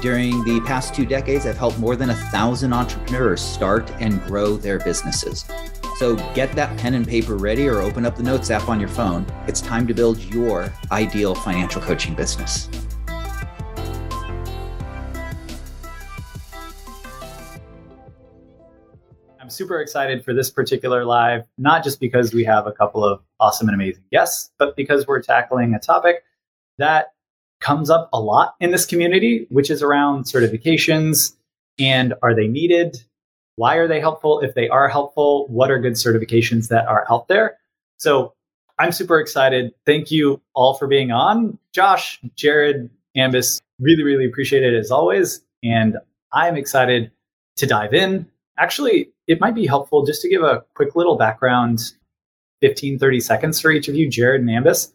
during the past two decades, I've helped more than a thousand entrepreneurs start and grow their businesses. So get that pen and paper ready or open up the Notes app on your phone. It's time to build your ideal financial coaching business. I'm super excited for this particular live, not just because we have a couple of awesome and amazing guests, but because we're tackling a topic that comes up a lot in this community, which is around certifications and are they needed? Why are they helpful? If they are helpful, what are good certifications that are out there? So I'm super excited. Thank you all for being on. Josh, Jarod, Ambus, really, really appreciate it as always. And I'm excited to dive in. Actually, it might be helpful just to give a quick little background 15, 30 seconds for each of you, Jarod and Ambus,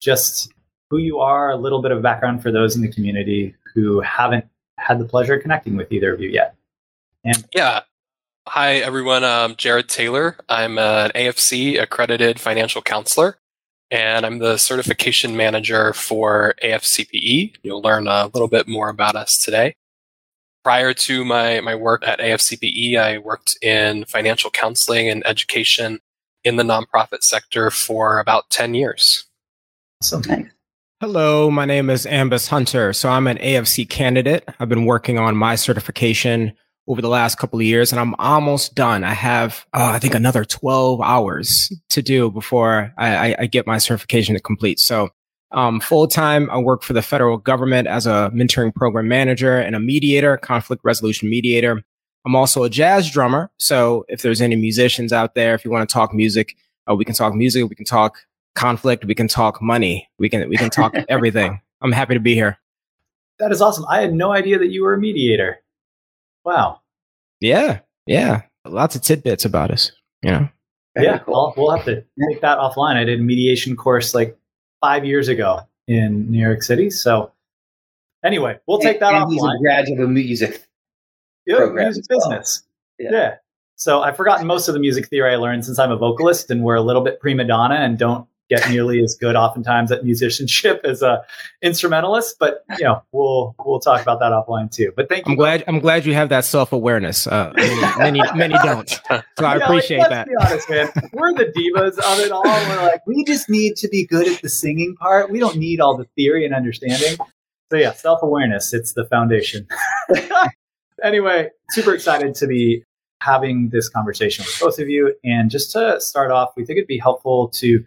just who you are, a little bit of background for those in the community who haven't had the pleasure of connecting with either of you yet. And yeah. Hi, everyone. I'm Jarod Taylor. I'm an AFC accredited financial counselor, and I'm the certification manager for AFCPE. You'll learn a little bit more about us today prior to my, my work at AFCPE, I worked in financial counseling and education in the nonprofit sector for about 10 years. So Hello, my name is Ambus Hunter. So I'm an AFC candidate. I've been working on my certification over the last couple of years and I'm almost done. I have, uh, I think another 12 hours to do before I, I, I get my certification to complete. So um, full time, I work for the federal government as a mentoring program manager and a mediator, conflict resolution mediator. I'm also a jazz drummer. So if there's any musicians out there, if you want to talk music, uh, we can talk music, we can talk conflict, we can talk money, we can we can talk everything. I'm happy to be here. That is awesome. I had no idea that you were a mediator. Wow. Yeah, yeah. Lots of tidbits about us. You know. yeah, cool. we'll have to take that offline. I did a mediation course like five years ago in New York City. So anyway, we'll take that and offline. He's a graduate of music yeah, program music business. Yeah. yeah. So I've forgotten most of the music theory I learned since I'm a vocalist and we're a little bit prima donna and don't get nearly as good oftentimes at musicianship as a instrumentalist. But you know, we'll we'll talk about that offline too. But thank you. I'm glad I'm glad you have that self awareness. Uh, many, many many don't. So I yeah, appreciate like, that. Be honest, man. We're the divas of it all. We're like, we just need to be good at the singing part. We don't need all the theory and understanding. So yeah, self awareness. It's the foundation. anyway, super excited to be having this conversation with both of you. And just to start off, we think it'd be helpful to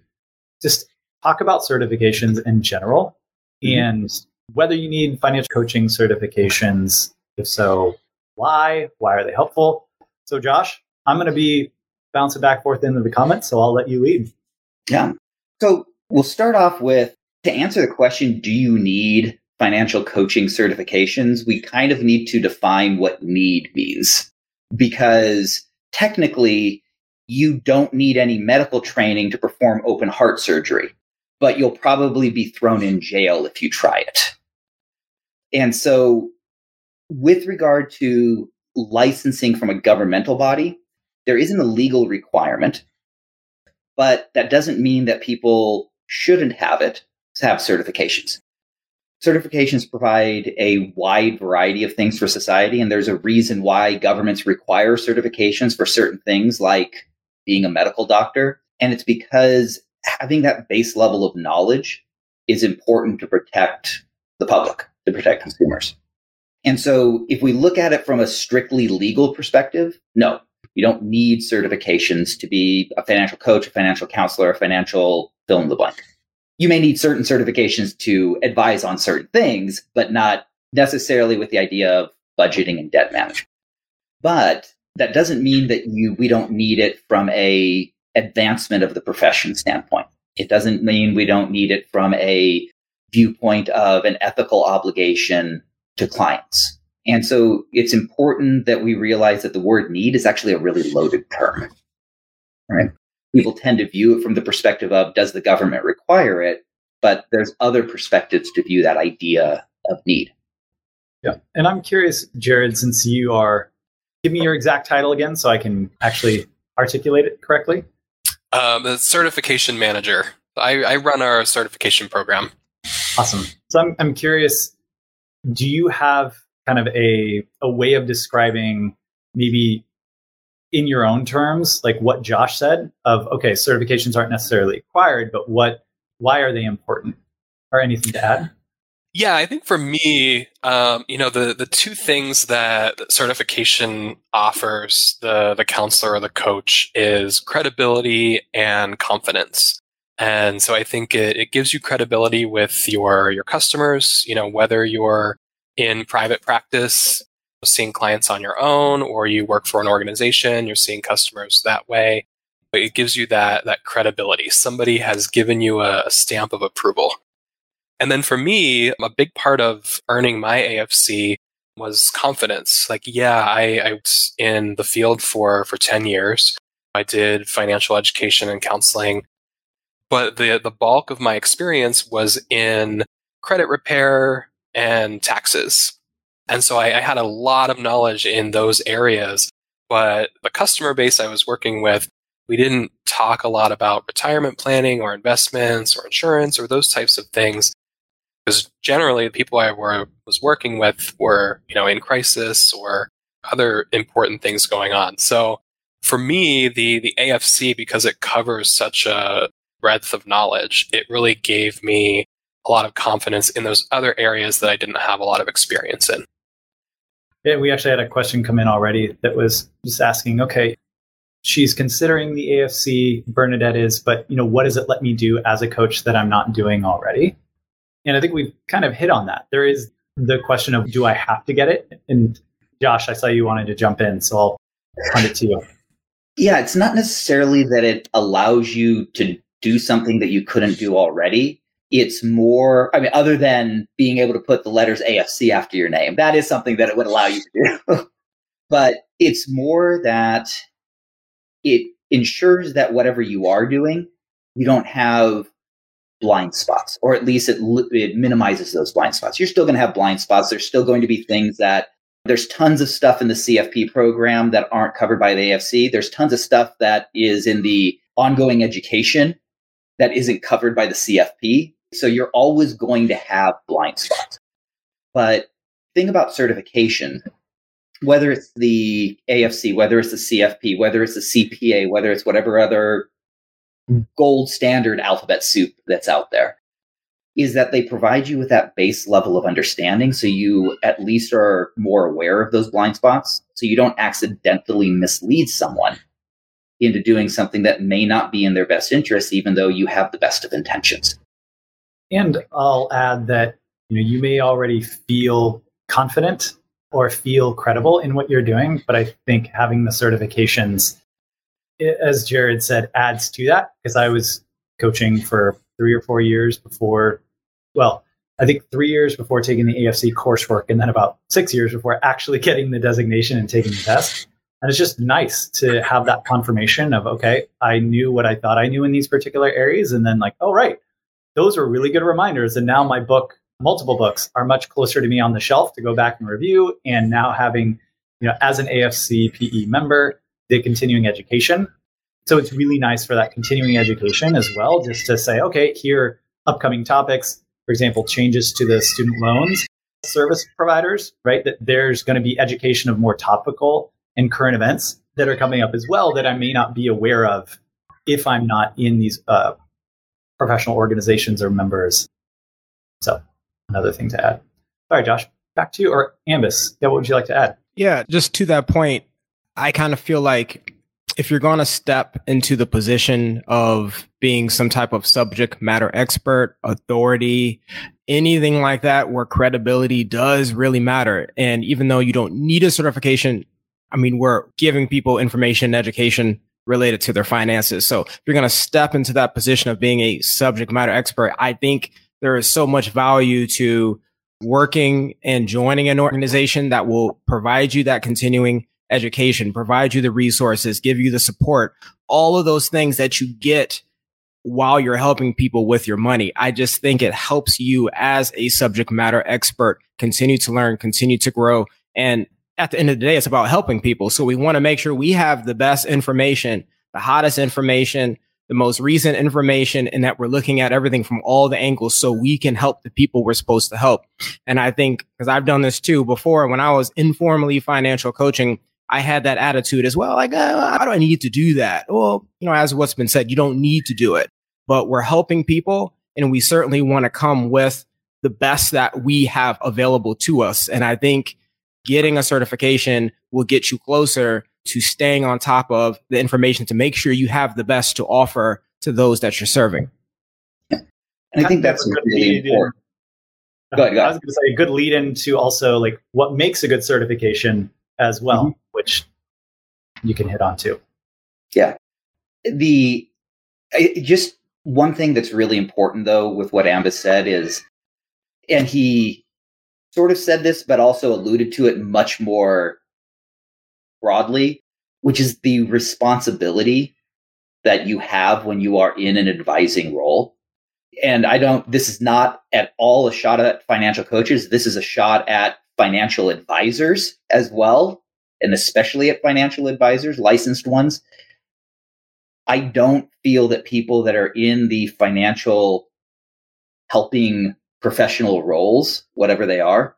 just talk about certifications in general mm-hmm. and whether you need financial coaching certifications. If so, why? Why are they helpful? So, Josh, I'm going to be bouncing back forth into the comments, so I'll let you lead. Yeah. So, we'll start off with to answer the question do you need financial coaching certifications? We kind of need to define what need means because technically, you don't need any medical training to perform open heart surgery, but you'll probably be thrown in jail if you try it. And so, with regard to licensing from a governmental body, there isn't a legal requirement, but that doesn't mean that people shouldn't have it to have certifications. Certifications provide a wide variety of things for society, and there's a reason why governments require certifications for certain things like being a medical doctor. And it's because having that base level of knowledge is important to protect the public, to protect consumers. And so if we look at it from a strictly legal perspective, no, you don't need certifications to be a financial coach, a financial counselor, a financial fill in the blank. You may need certain certifications to advise on certain things, but not necessarily with the idea of budgeting and debt management. But that doesn't mean that you we don't need it from a advancement of the profession standpoint. It doesn't mean we don't need it from a viewpoint of an ethical obligation to clients. And so it's important that we realize that the word need is actually a really loaded term. Right? People tend to view it from the perspective of does the government require it? But there's other perspectives to view that idea of need. Yeah. And I'm curious, Jarod, since you are, give me your exact title again so I can actually articulate it correctly. Um, the certification manager. I, I run our certification program. Awesome. So I'm, I'm curious, do you have kind of a, a way of describing maybe in your own terms, like what Josh said of, okay, certifications aren't necessarily required, but what, why are they important or anything to add? Yeah, I think for me, um, you know, the the two things that certification offers the the counselor or the coach is credibility and confidence. And so I think it, it gives you credibility with your your customers. You know, whether you're in private practice, seeing clients on your own, or you work for an organization, you're seeing customers that way. But it gives you that that credibility. Somebody has given you a, a stamp of approval. And then for me, a big part of earning my AFC was confidence. Like, yeah, I, I was in the field for, for 10 years. I did financial education and counseling, but the, the bulk of my experience was in credit repair and taxes. And so I, I had a lot of knowledge in those areas, but the customer base I was working with, we didn't talk a lot about retirement planning or investments or insurance or those types of things because generally the people I were, was working with were, you know, in crisis or other important things going on. So for me, the, the AFC, because it covers such a breadth of knowledge, it really gave me a lot of confidence in those other areas that I didn't have a lot of experience in. Yeah, we actually had a question come in already that was just asking, okay, she's considering the AFC, Bernadette is, but you know, what does it let me do as a coach that I'm not doing already? And I think we've kind of hit on that. There is the question of do I have to get it? And Josh, I saw you wanted to jump in, so I'll hand it to you. Yeah, it's not necessarily that it allows you to do something that you couldn't do already. It's more, I mean, other than being able to put the letters AFC after your name, that is something that it would allow you to do. but it's more that it ensures that whatever you are doing, you don't have blind spots, or at least it, it minimizes those blind spots. You're still going to have blind spots. There's still going to be things that there's tons of stuff in the CFP program that aren't covered by the AFC. There's tons of stuff that is in the ongoing education that isn't covered by the CFP. So you're always going to have blind spots. But thing about certification, whether it's the AFC, whether it's the CFP, whether it's the CPA, whether it's whatever other Mm. gold standard alphabet soup that's out there is that they provide you with that base level of understanding so you at least are more aware of those blind spots so you don't accidentally mislead someone into doing something that may not be in their best interest even though you have the best of intentions. And i'll add that you know you may already feel confident or feel credible in what you're doing but i think having the certifications as Jarod said, adds to that because I was coaching for three or four years before, well, I think three years before taking the AFC coursework, and then about six years before actually getting the designation and taking the test. And it's just nice to have that confirmation of, okay, I knew what I thought I knew in these particular areas. And then, like, oh, right, those are really good reminders. And now my book, multiple books, are much closer to me on the shelf to go back and review. And now having, you know, as an AFC PE member, the continuing education. So it's really nice for that continuing education as well, just to say, okay, here upcoming topics, for example, changes to the student loans service providers, right? That there's going to be education of more topical and current events that are coming up as well that I may not be aware of if I'm not in these uh, professional organizations or members. So another thing to add. Right, Josh, back to you or Ambus. Yeah, what would you like to add? Yeah, just to that point, I kind of feel like if you're going to step into the position of being some type of subject matter expert, authority, anything like that, where credibility does really matter. And even though you don't need a certification, I mean, we're giving people information and education related to their finances. So if you're going to step into that position of being a subject matter expert, I think there is so much value to working and joining an organization that will provide you that continuing education, provide you the resources, give you the support, all of those things that you get while you're helping people with your money. I just think it helps you as a subject matter expert continue to learn, continue to grow. And at the end of the day, it's about helping people. So we want to make sure we have the best information, the hottest information, the most recent information, and that we're looking at everything from all the angles so we can help the people we're supposed to help. And I think, because I've done this too before, when I was informally financial coaching, I had that attitude as well. Like, uh, I don't need to do that. Well, you know, as what's been said, you don't need to do it, but we're helping people and we certainly want to come with the best that we have available to us. And I think getting a certification will get you closer to staying on top of the information to make sure you have the best to offer to those that you're serving. And I think that's, that's really important. Go ahead, go ahead. I was going to say a good lead into also like what makes a good certification as well, mm-hmm. which you can hit on too. Yeah. The just one thing that's really important though with what Ambus said is, and he sort of said this, but also alluded to it much more broadly, which is the responsibility that you have when you are in an advising role. And I don't, this is not at all a shot at financial coaches. This is a shot at financial advisors as well, and especially at financial advisors, licensed ones. I don't feel that people that are in the financial helping professional roles, whatever they are,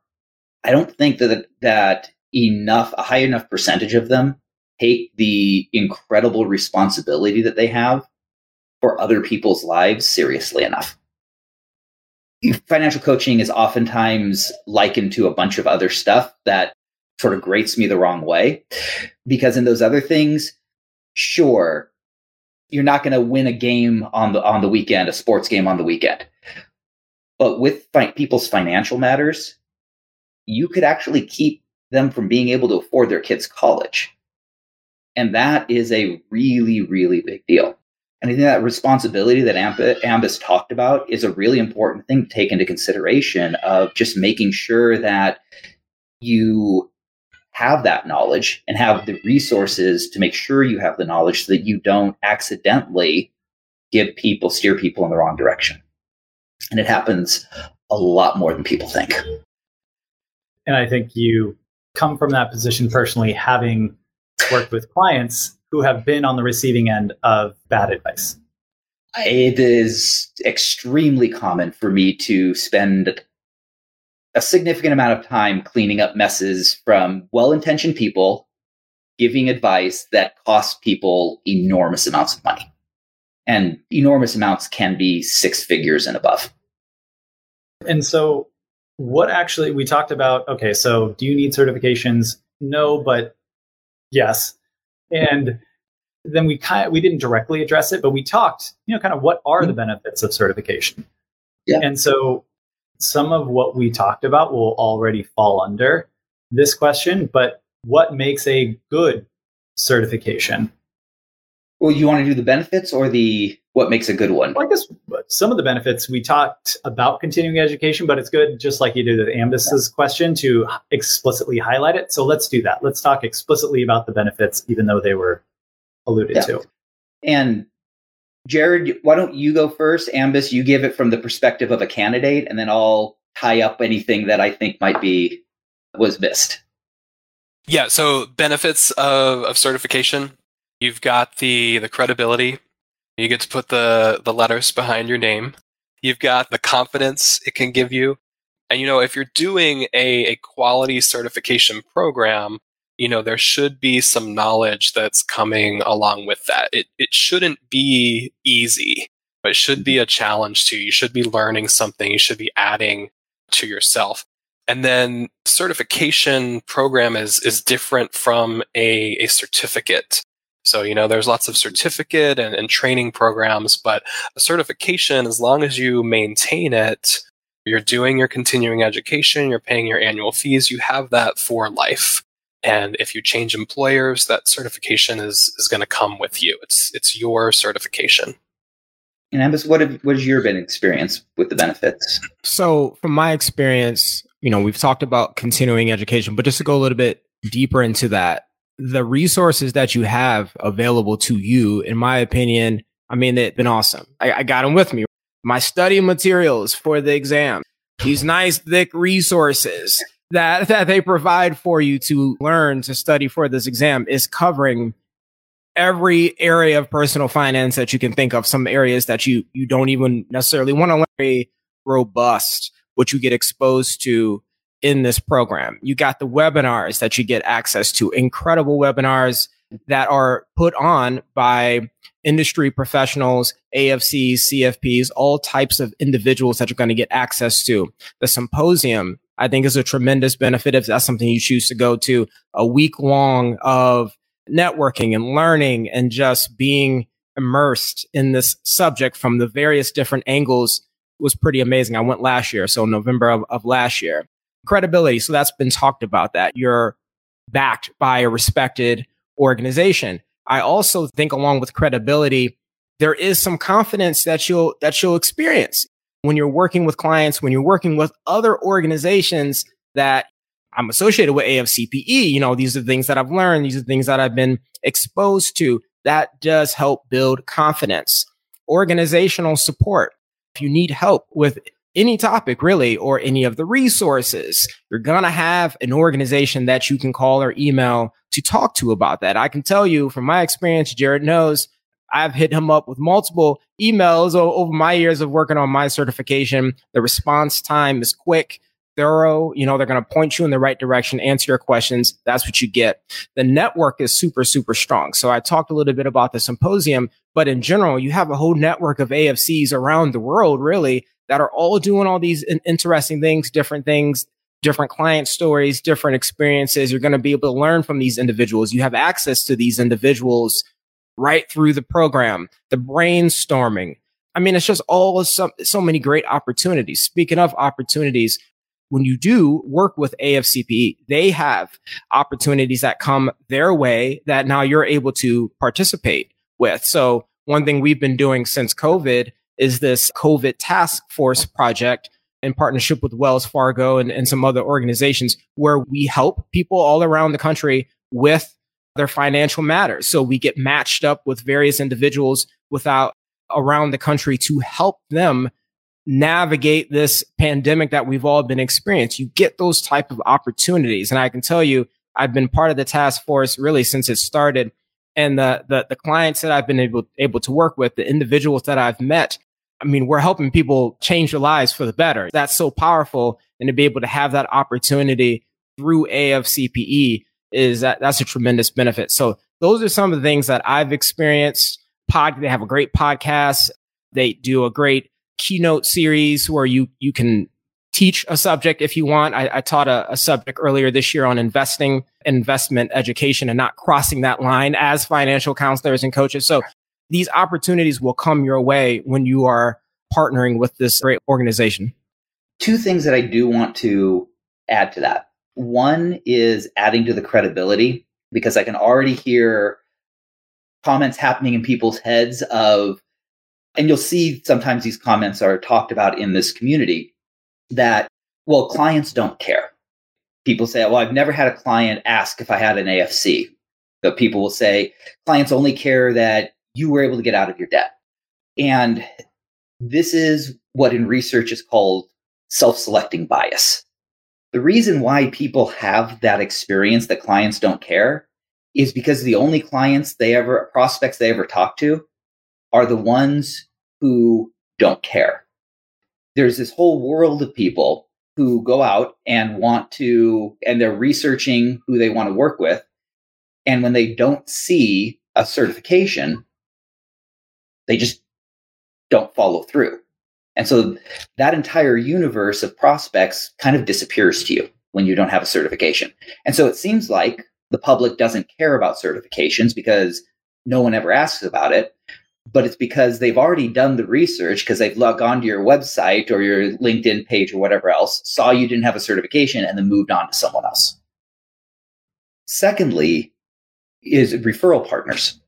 I don't think that that enough, a high enough percentage of them take the incredible responsibility that they have for other people's lives seriously enough. Financial coaching is oftentimes likened to a bunch of other stuff that sort of grates me the wrong way. Because in those other things, sure, you're not going to win a game on the on the weekend, a sports game on the weekend. But with fi- people's financial matters, you could actually keep them from being able to afford their kids' college. And that is a really, really big deal. And I think that responsibility that Ambus talked about is a really important thing to take into consideration of just making sure that you have that knowledge and have the resources to make sure you have the knowledge so that you don't accidentally give people, steer people in the wrong direction. And it happens a lot more than people think. And I think you come from that position personally, having worked with clients who have been on the receiving end of bad advice? It is extremely common for me to spend a significant amount of time cleaning up messes from well intentioned people giving advice that costs people enormous amounts of money. And enormous amounts can be six figures and above. And so what actually we talked about okay so do you need certifications no but yes and then we kind of we didn't directly address it but we talked you know kind of what are the mm-hmm. benefits of certification yeah. and so some of what we talked about will already fall under this question but what makes a good certification well you want to do the benefits or the what makes a good one? Well, I guess some of the benefits we talked about continuing education, but it's good, just like you did with Ambus's yeah. question, to explicitly highlight it. So let's do that. Let's talk explicitly about the benefits, even though they were alluded yeah. to. And Jarod, why don't you go first? Ambus, you give it from the perspective of a candidate, and then I'll tie up anything that I think might be was missed. Yeah. So benefits of, of certification. You've got the the credibility you get to put the, the letters behind your name. You've got the confidence it can give you. And, you know, if you're doing a, a quality certification program, you know, there should be some knowledge that's coming along with that. It, it shouldn't be easy, but it should be a challenge to you. You should be learning something. You should be adding to yourself. And then certification program is, is different from a, a certificate. So, you know, there's lots of certificate and, and training programs, but a certification, as long as you maintain it, you're doing your continuing education, you're paying your annual fees, you have that for life. And if you change employers, that certification is, is going to come with you. It's, it's your certification. And Ambus, what have, what has your been experience with the benefits? So, from my experience, you know, we've talked about continuing education, but just to go a little bit deeper into that, the resources that you have available to you, in my opinion, I mean, they've been awesome. I, I got them with me. My study materials for the exam, these nice thick resources that, that they provide for you to learn to study for this exam is covering every area of personal finance that you can think of. Some areas that you, you don't even necessarily want to learn robust, what you get exposed to in this program. You got the webinars that you get access to, incredible webinars that are put on by industry professionals, AFCs, CFPs, all types of individuals that you're going to get access to. The symposium, I think, is a tremendous benefit if that's something you choose to go to. A week long of networking and learning and just being immersed in this subject from the various different angles was pretty amazing. I went last year, so November of, of last year credibility. So that's been talked about that you're backed by a respected organization. I also think along with credibility, there is some confidence that you'll, that you'll experience when you're working with clients, when you're working with other organizations that I'm associated with AFCPE. You know, these are things that I've learned. These are things that I've been exposed to. That does help build confidence. Organizational support. If you need help with any topic really or any of the resources, you're going to have an organization that you can call or email to talk to about that. I can tell you from my experience, Jarod knows I've hit him up with multiple emails over my years of working on my certification. The response time is quick, thorough. You know, they're going to point you in the right direction, answer your questions. That's what you get. The network is super, super strong. So I talked a little bit about the symposium, but in general, you have a whole network of AFCs around the world, really, that are all doing all these interesting things, different things, different client stories, different experiences. You're going to be able to learn from these individuals. You have access to these individuals right through the program, the brainstorming. I mean, it's just all so, so many great opportunities. Speaking of opportunities, when you do work with AFCPE, they have opportunities that come their way that now you're able to participate with. So one thing we've been doing since COVID is this COVID task force project in partnership with Wells Fargo and, and some other organizations where we help people all around the country with their financial matters. So we get matched up with various individuals without around the country to help them navigate this pandemic that we've all been experiencing. You get those type of opportunities. And I can tell you, I've been part of the task force really since it started. And the, the, the clients that I've been able, able to work with, the individuals that I've met, I mean, we're helping people change their lives for the better. That's so powerful. And to be able to have that opportunity through AFCPE is that that's a tremendous benefit. So those are some of the things that I've experienced. Pod, they have a great podcast. They do a great keynote series where you, you can teach a subject if you want. I, I taught a, a, subject earlier this year on investing, investment education and not crossing that line as financial counselors and coaches. So these opportunities will come your way when you are partnering with this great organization. Two things that I do want to add to that. One is adding to the credibility because I can already hear comments happening in people's heads of, and you'll see sometimes these comments are talked about in this community that, well, clients don't care. People say, well, I've never had a client ask if I had an AFC. But people will say, clients only care that you were able to get out of your debt. And this is what in research is called self selecting bias. The reason why people have that experience that clients don't care is because the only clients they ever, prospects they ever talk to are the ones who don't care. There's this whole world of people who go out and want to, and they're researching who they want to work with. And when they don't see a certification, they just don't follow through. And so that entire universe of prospects kind of disappears to you when you don't have a certification. And so it seems like the public doesn't care about certifications because no one ever asks about it. But it's because they've already done the research because they've logged onto your website or your LinkedIn page or whatever else, saw you didn't have a certification, and then moved on to someone else. Secondly, is referral partners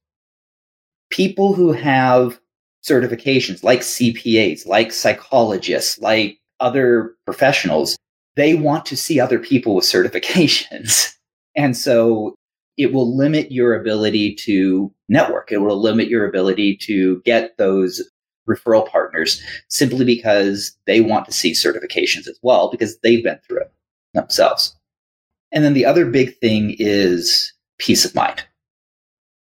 people who have certifications like CPAs, like psychologists, like other professionals, they want to see other people with certifications. And so it will limit your ability to network. It will limit your ability to get those referral partners simply because they want to see certifications as well because they've been through it themselves. And then the other big thing is peace of mind.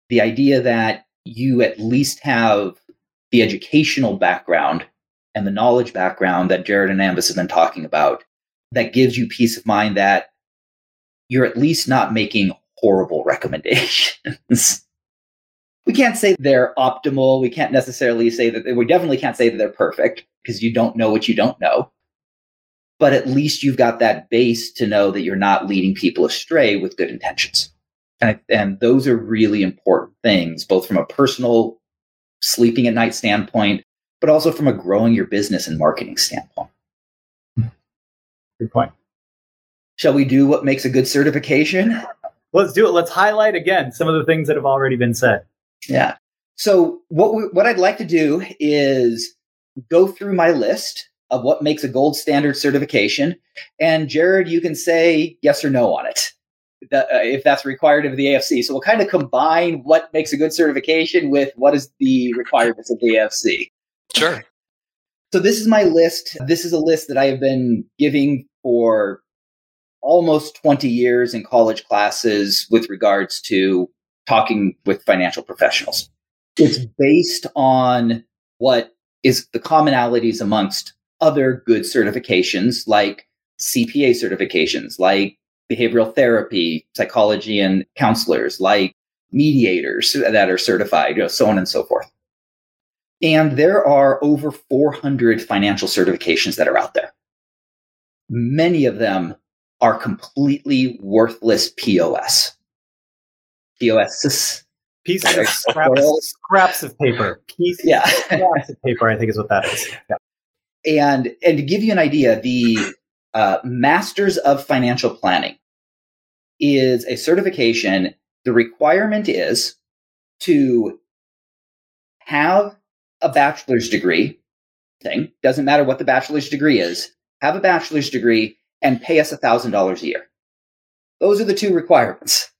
The idea that you at least have the educational background and the knowledge background that Jarod and Ambus have been talking about that gives you peace of mind that you're at least not making horrible recommendations. we can't say they're optimal. We can't necessarily say that we definitely can't say that they're perfect because you don't know what you don't know. But at least you've got that base to know that you're not leading people astray with good intentions. And, and those are really important things, both from a personal sleeping at night standpoint, but also from a growing your business and marketing standpoint. Hmm. Good point. Shall we do what makes a good certification? Let's do it. Let's highlight again some of the things that have already been said. Yeah. So what we, what I'd like to do is go through my list of what makes a gold standard certification, and Jarod, you can say yes or no on it, that, uh, if that's required of the AFC. So we'll kind of combine what makes a good certification with what is the requirements of the AFC. Sure. So this is my list. This is a list that I have been giving for almost 20 years in college classes with regards to talking with financial professionals. It's based on what is the commonalities amongst other good certifications like CPA certifications, like behavioral therapy, psychology and counselors, like mediators that are certified, you know, so on and so forth. And there are over 400 financial certifications that are out there. Many of them are completely worthless POS. POS. Pieces of scraps, scraps of paper. Pieces yeah. scraps of paper, I think is what that is. Yeah. And and to give you an idea, the uh, Masters of Financial Planning is a certification. The requirement is to have a bachelor's degree thing. Doesn't matter what the bachelor's degree is. Have a bachelor's degree and pay us $1,000 a year. Those are the two requirements.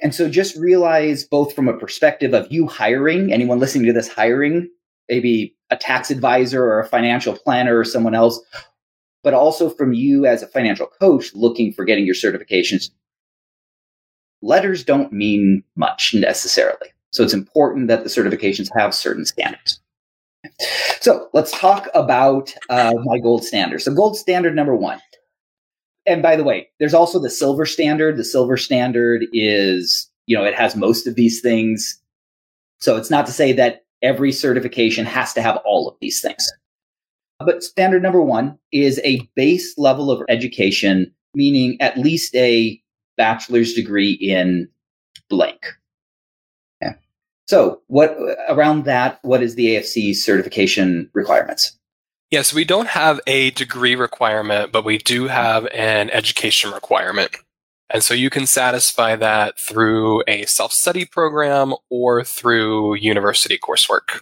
And so just realize both from a perspective of you hiring, anyone listening to this hiring, maybe a tax advisor or a financial planner or someone else, but also from you as a financial coach looking for getting your certifications. Letters don't mean much necessarily. So it's important that the certifications have certain standards. So let's talk about uh, my gold standard. So gold standard number one and by the way, there's also the silver standard. The silver standard is, you know, it has most of these things. So it's not to say that every certification has to have all of these things. But standard number one is a base level of education, meaning at least a bachelor's degree in blank. Yeah. So what around that, what is the AFC certification requirements? Yes, we don't have a degree requirement, but we do have an education requirement. And so you can satisfy that through a self study program or through university coursework.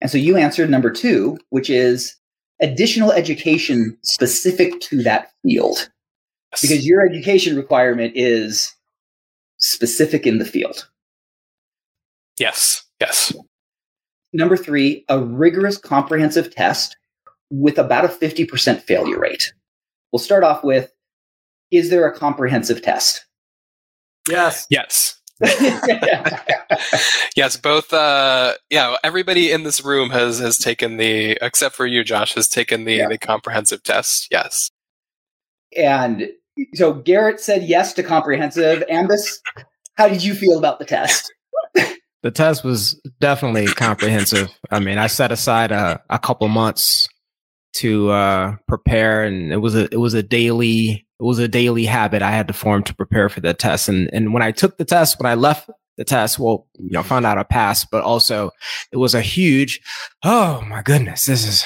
And so you answered number two, which is additional education specific to that field. Yes. Because your education requirement is specific in the field. Yes, yes. Number three, a rigorous comprehensive test with about a 50% failure rate. We'll start off with Is there a comprehensive test? Yes. Yes. Yes, both. Uh, yeah, everybody in this room has has taken the, except for you, Josh, has taken the yeah. the comprehensive test. Yes. And so Garrett said yes to comprehensive. Ambus, how did you feel about the test? the test was definitely comprehensive. I mean, I set aside a, a couple months to uh, prepare, and it was a it was a daily it was a daily habit I had to form to prepare for the test. And and when I took the test, when I left the test, well, you know, found out I passed, but also it was a huge, oh my goodness, this is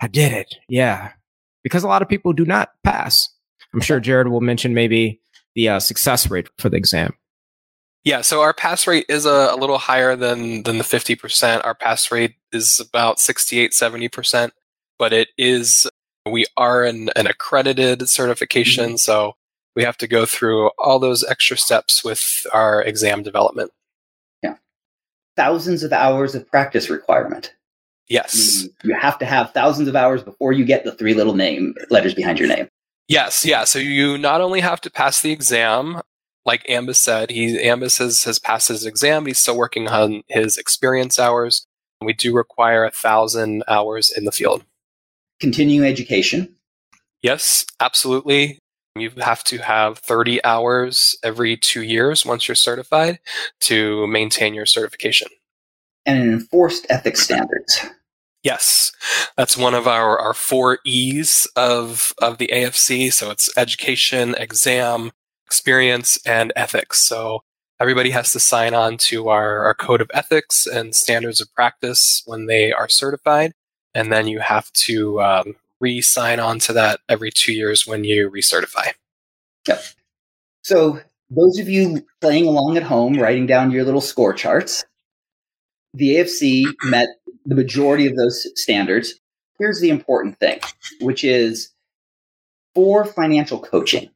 I did it, yeah, because a lot of people do not pass. I'm sure Jarod will mention maybe the uh, success rate for the exam. Yeah, so our pass rate is a, a little higher than than the 50%. Our pass rate is about 68, 70% but it is We are an, an accredited certification, mm-hmm. so we have to go through all those extra steps with our exam development. Yeah. Thousands of hours of practice requirement. Yes. You have to have thousands of hours before you get the three little name letters behind your name. Yes, yeah. So you not only have to pass the exam, like Ambus said, he Ambus has, has passed his exam, but he's still working on his experience hours. We do require a thousand hours in the field. Continuing education. Yes, absolutely. You have to have 30 hours every two years once you're certified to maintain your certification. And an enforced ethics standards. Yes, that's one of our, our four E's of, of the AFC. So it's education, exam, experience, and ethics. So everybody has to sign on to our, our code of ethics and standards of practice when they are certified. And then you have to um, re sign on to that every two years when you recertify. Yep. So, those of you playing along at home, writing down your little score charts, the AFC met the majority of those standards. Here's the important thing, which is for financial coaching,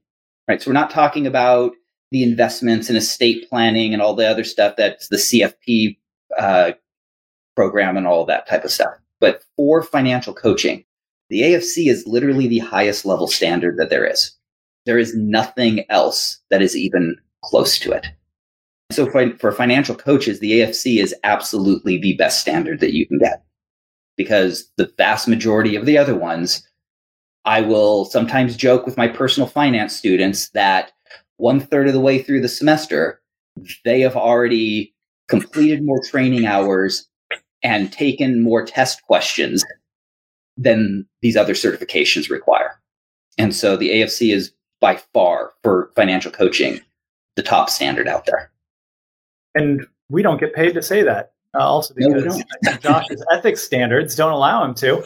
right? So, we're not talking about the investments and estate planning and all the other stuff that's the CFP uh, program and all that type of stuff. But for financial coaching, the AFC is literally the highest level standard that there is. There is nothing else that is even close to it. So for, for financial coaches, the AFC is absolutely the best standard that you can get because the vast majority of the other ones, I will sometimes joke with my personal finance students that one third of the way through the semester, they have already completed more training hours and taken more test questions than these other certifications require. And so the AFC is by far for financial coaching the top standard out there. And we don't get paid to say that. Uh, also because no, Josh's ethics standards don't allow him to.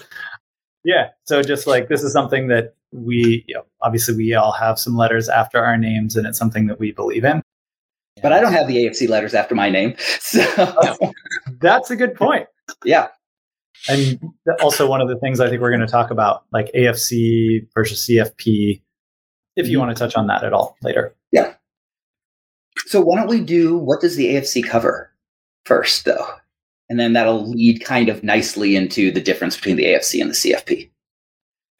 Yeah. So just like this is something that we, you know, obviously we all have some letters after our names and it's something that we believe in. But I don't have the AFC letters after my name. So that's a good point. Yeah. And also one of the things I think we're going to talk about, like AFC versus CFP, if you mm-hmm. want to touch on that at all later. Yeah. So why don't we do what does the AFC cover first, though? And then that'll lead kind of nicely into the difference between the AFC and the CFP.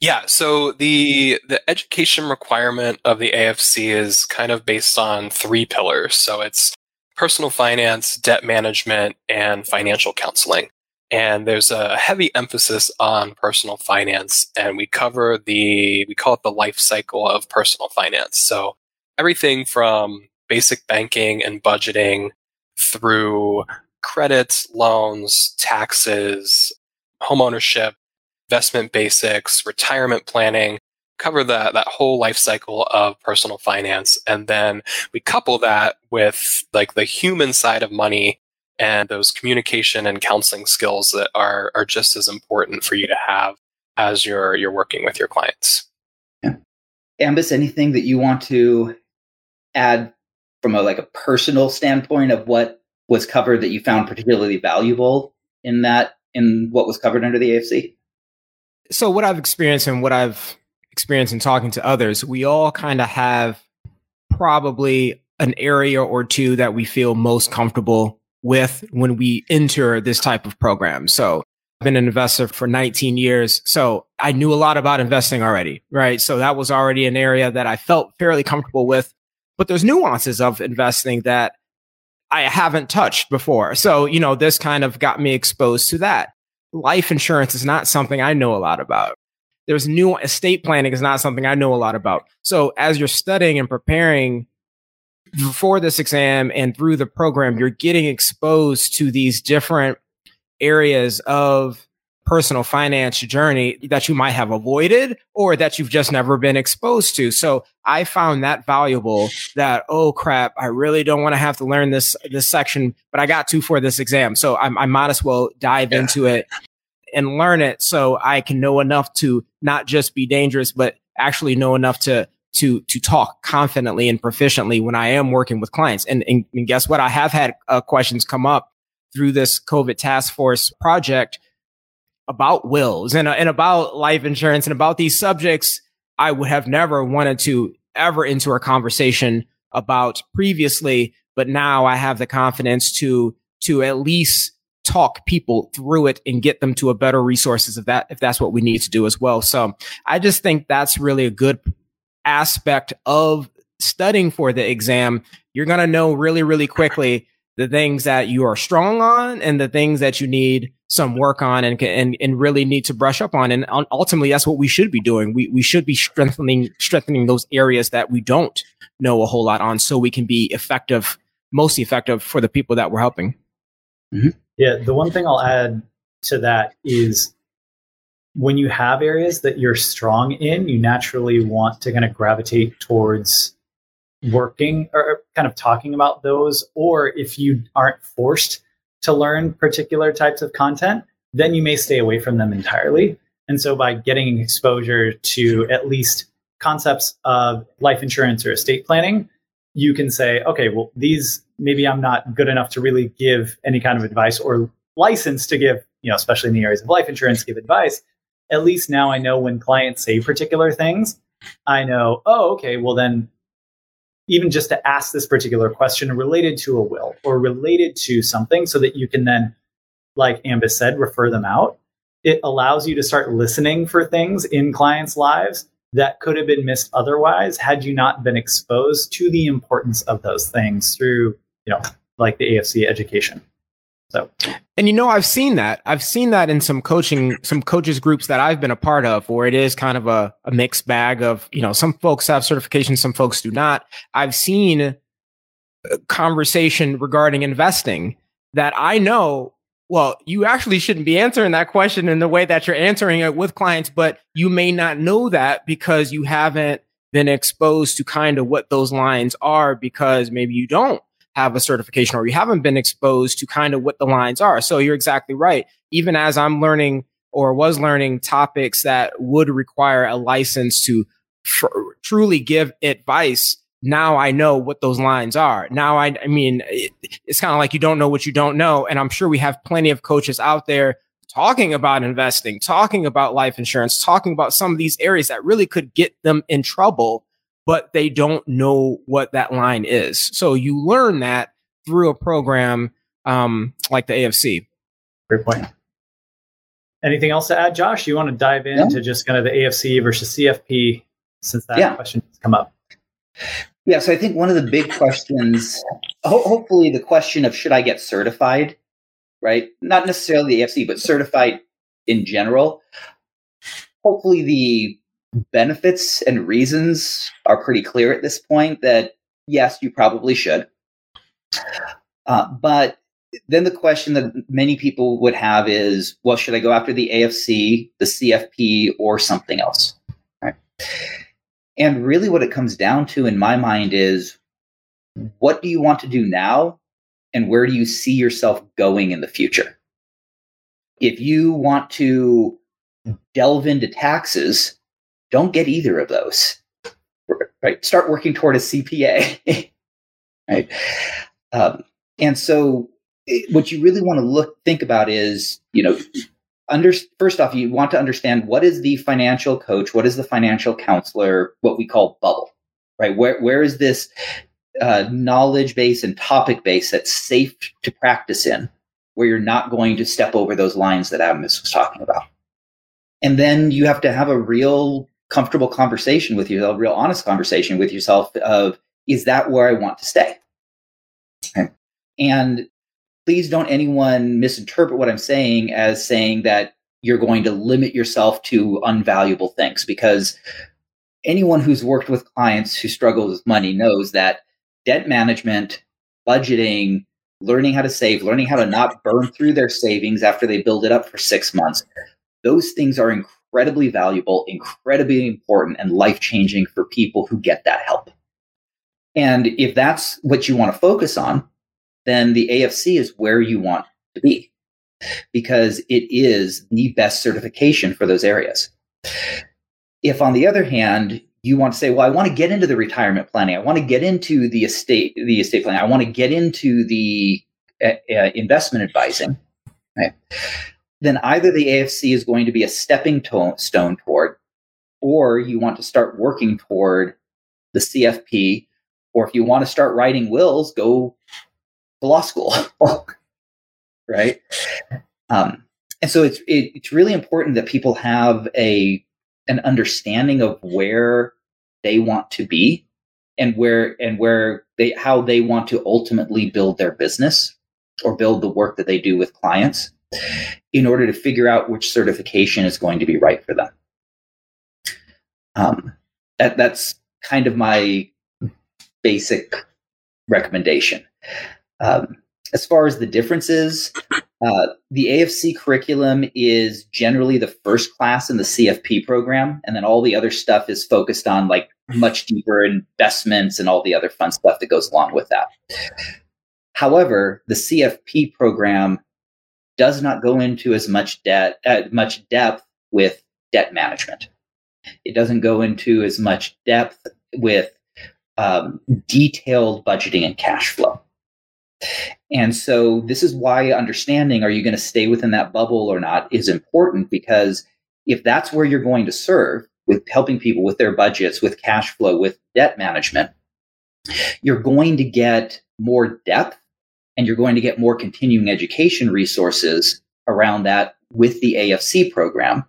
Yeah, so the the education requirement of the AFC is kind of based on three pillars. So it's personal finance, debt management, and financial counseling. And there's a heavy emphasis on personal finance, and we cover the we call it the life cycle of personal finance. So everything from basic banking and budgeting through credit, loans, taxes, homeownership, investment basics, retirement planning, cover that that whole life cycle of personal finance and then we couple that with like the human side of money and those communication and counseling skills that are are just as important for you to have as you're you're working with your clients. Yeah. Ambus, anything that you want to add from a like a personal standpoint of what was covered that you found particularly valuable in that in what was covered under the AFC? so what I've experienced and what I've experienced in talking to others, we all kind of have probably an area or two that we feel most comfortable with when we enter this type of program. So I've been an investor for 19 years. So I knew a lot about investing already, right? So that was already an area that I felt fairly comfortable with. But there's nuances of investing that I haven't touched before. So, you know, this kind of got me exposed to that life insurance is not something I know a lot about. There's new estate planning is not something I know a lot about. So as you're studying and preparing for this exam and through the program, you're getting exposed to these different areas of personal finance journey that you might have avoided or that you've just never been exposed to. So I found that valuable that, oh crap, I really don't want to have to learn this, this section, but I got to for this exam. So I, I might as well dive yeah. into it and learn it so I can know enough to not just be dangerous, but actually know enough to to to talk confidently and proficiently when I am working with clients. And, and, and guess what? I have had uh, questions come up through this COVID task force project about wills and, and about life insurance and about these subjects I would have never wanted to ever enter a conversation about previously, but now I have the confidence to to at least talk people through it and get them to a better resources if that if that's what we need to do as well. So I just think that's really a good aspect of studying for the exam. You're going to know really really quickly the things that you are strong on and the things that you need some work on and and and really need to brush up on and ultimately that's what we should be doing. We we should be strengthening strengthening those areas that we don't know a whole lot on so we can be effective most effective for the people that we're helping. Mm-hmm. Yeah, the one thing I'll add to that is when you have areas that you're strong in, you naturally want to kind of gravitate towards working or kind of talking about those. Or if you aren't forced to learn particular types of content, then you may stay away from them entirely. And so by getting exposure to at least concepts of life insurance or estate planning, you can say, okay, well, these maybe I'm not good enough to really give any kind of advice or license to give, you know, especially in the areas of life insurance, give advice. At least now I know when clients say particular things, I know, oh, okay, well, then even just to ask this particular question related to a will or related to something so that you can then, like Ambus said, refer them out. It allows you to start listening for things in clients' lives that could have been missed otherwise had you not been exposed to the importance of those things through, you know, like the AFC education. So, and you know, I've seen that. I've seen that in some coaching, some coaches groups that I've been a part of, where it is kind of a, a mixed bag of, you know, some folks have certification, some folks do not. I've seen conversation regarding investing that I know well, you actually shouldn't be answering that question in the way that you're answering it with clients, but you may not know that because you haven't been exposed to kind of what those lines are because maybe you don't have a certification or you haven't been exposed to kind of what the lines are. So you're exactly right. Even as I'm learning or was learning topics that would require a license to tr- truly give advice, now I know what those lines are. Now I, I mean, it, it's kind of like you don't know what you don't know. And I'm sure we have plenty of coaches out there talking about investing, talking about life insurance, talking about some of these areas that really could get them in trouble, but they don't know what that line is. So you learn that through a program um, like the AFC. Great point. Anything else to add, Josh? You want to dive into yeah. just kind of the AFC versus CFP since that yeah. question has come up? Yeah, so I think one of the big questions, ho- hopefully, the question of should I get certified, right? Not necessarily the AFC, but certified in general. Hopefully, the benefits and reasons are pretty clear at this point that yes, you probably should. Uh, but then the question that many people would have is well, should I go after the AFC, the CFP, or something else? And really, what it comes down to in my mind is what do you want to do now? And where do you see yourself going in the future? If you want to delve into taxes, don't get either of those. Right? Start working toward a CPA. right? Um, and so, what you really want to look think about is, you know, under, first off, you want to understand what is the financial coach, what is the financial counselor, what we call bubble, right? Where where is this uh, knowledge base and topic base that's safe to practice in, where you're not going to step over those lines that Ambus was talking about. And then you have to have a real comfortable conversation with yourself, real honest conversation with yourself of, is that where I want to stay? Okay. And please don't anyone misinterpret what I'm saying as saying that you're going to limit yourself to unvaluable things because anyone who's worked with clients who struggle with money knows that debt management, budgeting, learning how to save, learning how to not burn through their savings after they build it up for six months, those things are incredibly valuable, incredibly important, and life changing for people who get that help. And if that's what you want to focus on, then the AFC is where you want to be because it is the best certification for those areas. If, on the other hand, you want to say, well, I want to get into the retirement planning, I want to get into the estate, the estate planning, I want to get into the uh, uh, investment advising, right? Then either the AFC is going to be a stepping to- stone toward, or you want to start working toward the CFP, or if you want to start writing wills, go to law school, right? Um, and so it's it, it's really important that people have a an understanding of where they want to be and where and where they how they want to ultimately build their business or build the work that they do with clients in order to figure out which certification is going to be right for them. Um, that that's kind of my basic recommendation. Um, as far as the differences, uh, the AFC curriculum is generally the first class in the CFP program, and then all the other stuff is focused on like much deeper investments and all the other fun stuff that goes along with that. However, the CFP program does not go into as much debt, uh, much depth with debt management. It doesn't go into as much depth with um, detailed budgeting and cash flow. And so this is why understanding are you going to stay within that bubble or not is important because if that's where you're going to serve with helping people with their budgets, with cash flow, with debt management, you're going to get more depth and you're going to get more continuing education resources around that with the AFC program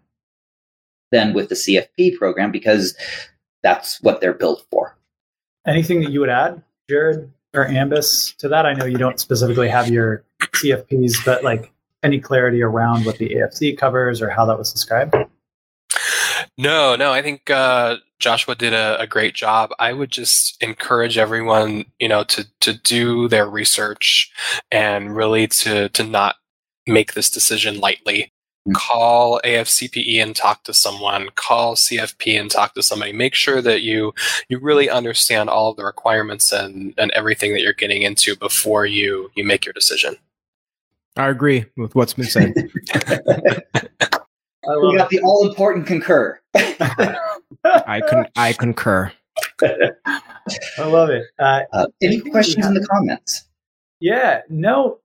than with the CFP program because that's what they're built for. Anything that you would add, Jarod? or Ambus to that? I know you don't specifically have your CFPs, but like any clarity around what the AFC covers or how that was described? No, no. I think uh, Joshua did a, a, great job. I would just encourage everyone, you know, to to do their research and really to to not make this decision lightly call AFCPE and talk to someone, call CFP and talk to somebody. Make sure that you you really understand all of the requirements and, and everything that you're getting into before you you make your decision. I agree with what's been said. we got it. the all important concur. I con- I concur. I love it. Uh, uh, any questions in the comments? Yeah, no,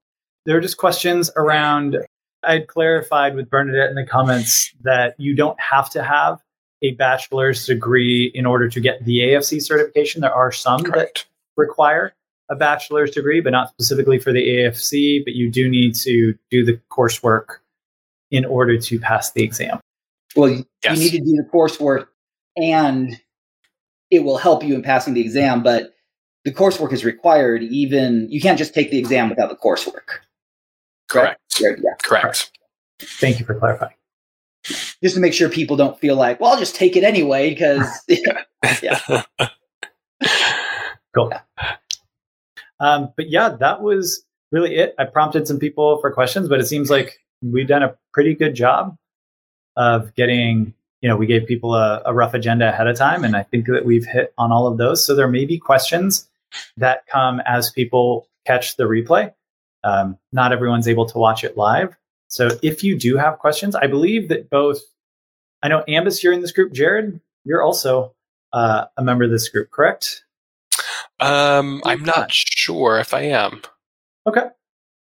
there are just questions around I'd clarified with Bernadette in the comments that you don't have to have a bachelor's degree in order to get the AFC certification. There are some Correct. that require a bachelor's degree, but not specifically for the AFC, but you do need to do the coursework in order to pass the exam. Well, yes. you need to do the coursework and it will help you in passing the exam, but the coursework is required even you can't just take the exam without the coursework. Correct. Yeah. Correct. Thank you for clarifying. Just to make sure people don't feel like, well, I'll just take it anyway because, yeah. cool. Yeah. Um, but yeah, that was really it. I prompted some people for questions, but it seems like we've done a pretty good job of getting, you know, we gave people a, a rough agenda ahead of time, and I think that we've hit on all of those. So there may be questions that come as people catch the replay. Um, not everyone's able to watch it live. So if you do have questions, I believe that both, I know Ambus, you're in this group. Jarod, you're also uh, a member of this group, correct? Um, I'm not sure if I am. Okay.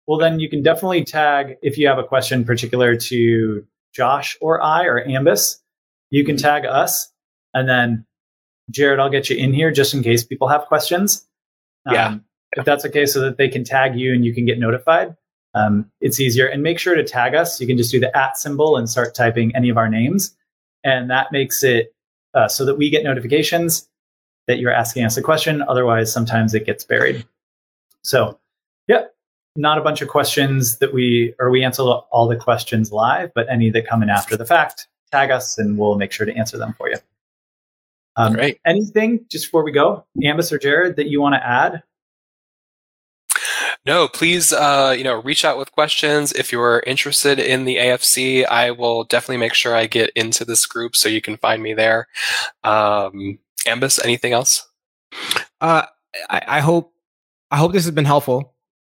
Well, then you can definitely tag if you have a question particular to Josh or I or Ambus. You can tag us, and then Jarod, I'll get you in here just in case people have questions. Um, yeah if that's okay, so that they can tag you and you can get notified. Um, it's easier. And make sure to tag us. You can just do the at symbol and start typing any of our names. And that makes it uh, so that we get notifications that you're asking us a question. Otherwise, sometimes it gets buried. So, yep, not a bunch of questions that we, or we answer all the questions live, but any that come in after the fact, tag us and we'll make sure to answer them for you. Um, Great. Anything just before we go, Ambus or Jarod, that you want to add no, please, uh, you know, reach out with questions. If you're interested in the AFC, I will definitely make sure I get into this group so you can find me there. Um, Ambus, anything else? Uh, I, I hope, I hope this has been helpful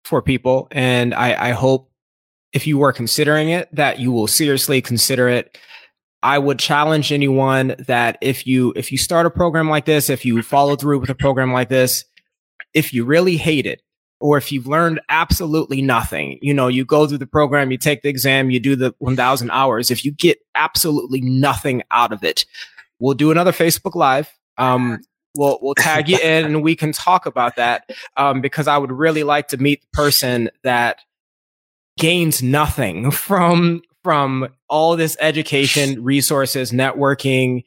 for people, and I, I hope if you were considering it, that you will seriously consider it. I would challenge anyone that if you if you start a program like this, if you follow through with a program like this, if you really hate it, or if you've learned absolutely nothing, you know, you go through the program, you take the exam, you do the 1000 hours. If you get absolutely nothing out of it, we'll do another Facebook live. Um, we'll, we'll tag you in and we can talk about that. Um, because I would really like to meet the person that gains nothing from, from all this education, resources, networking,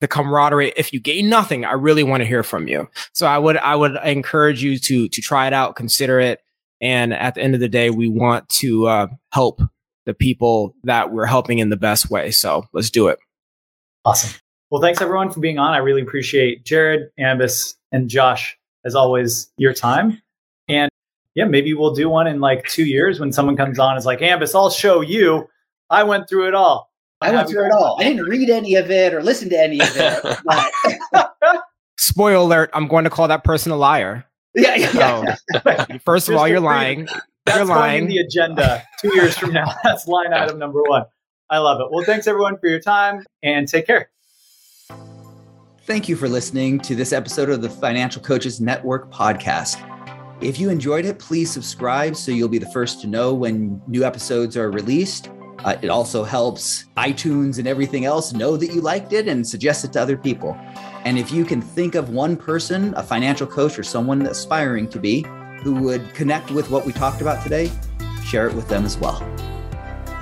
the camaraderie. If you gain nothing, I really want to hear from you. So I would, I would encourage you to, to try it out, consider it. And at the end of the day, we want to uh, help the people that we're helping in the best way. So let's do it. Awesome. Well, thanks everyone for being on. I really appreciate Jarod, Ambus, and Josh, as always, your time. And yeah, maybe we'll do one in like two years when someone comes on and is like, Ambus, I'll show you. I went through it all. I went through it all. I didn't read any of it or listen to any of it. But Spoiler alert, I'm going to call that person a liar. yeah, yeah, So, yeah. first of all, you're lying. That's You're going in lying. the agenda two years from now. That's line item number one. I love it. Well, thanks everyone for your time and take care. Thank you for listening to this episode of the Financial Coaches Network podcast. If you enjoyed it, please subscribe so you'll be the first to know when new episodes are released. Uh, it also helps iTunes and everything else know that you liked it and suggest it to other people. And if you can think of one person, a financial coach or someone aspiring to be, who would connect with what we talked about today, share it with them as well.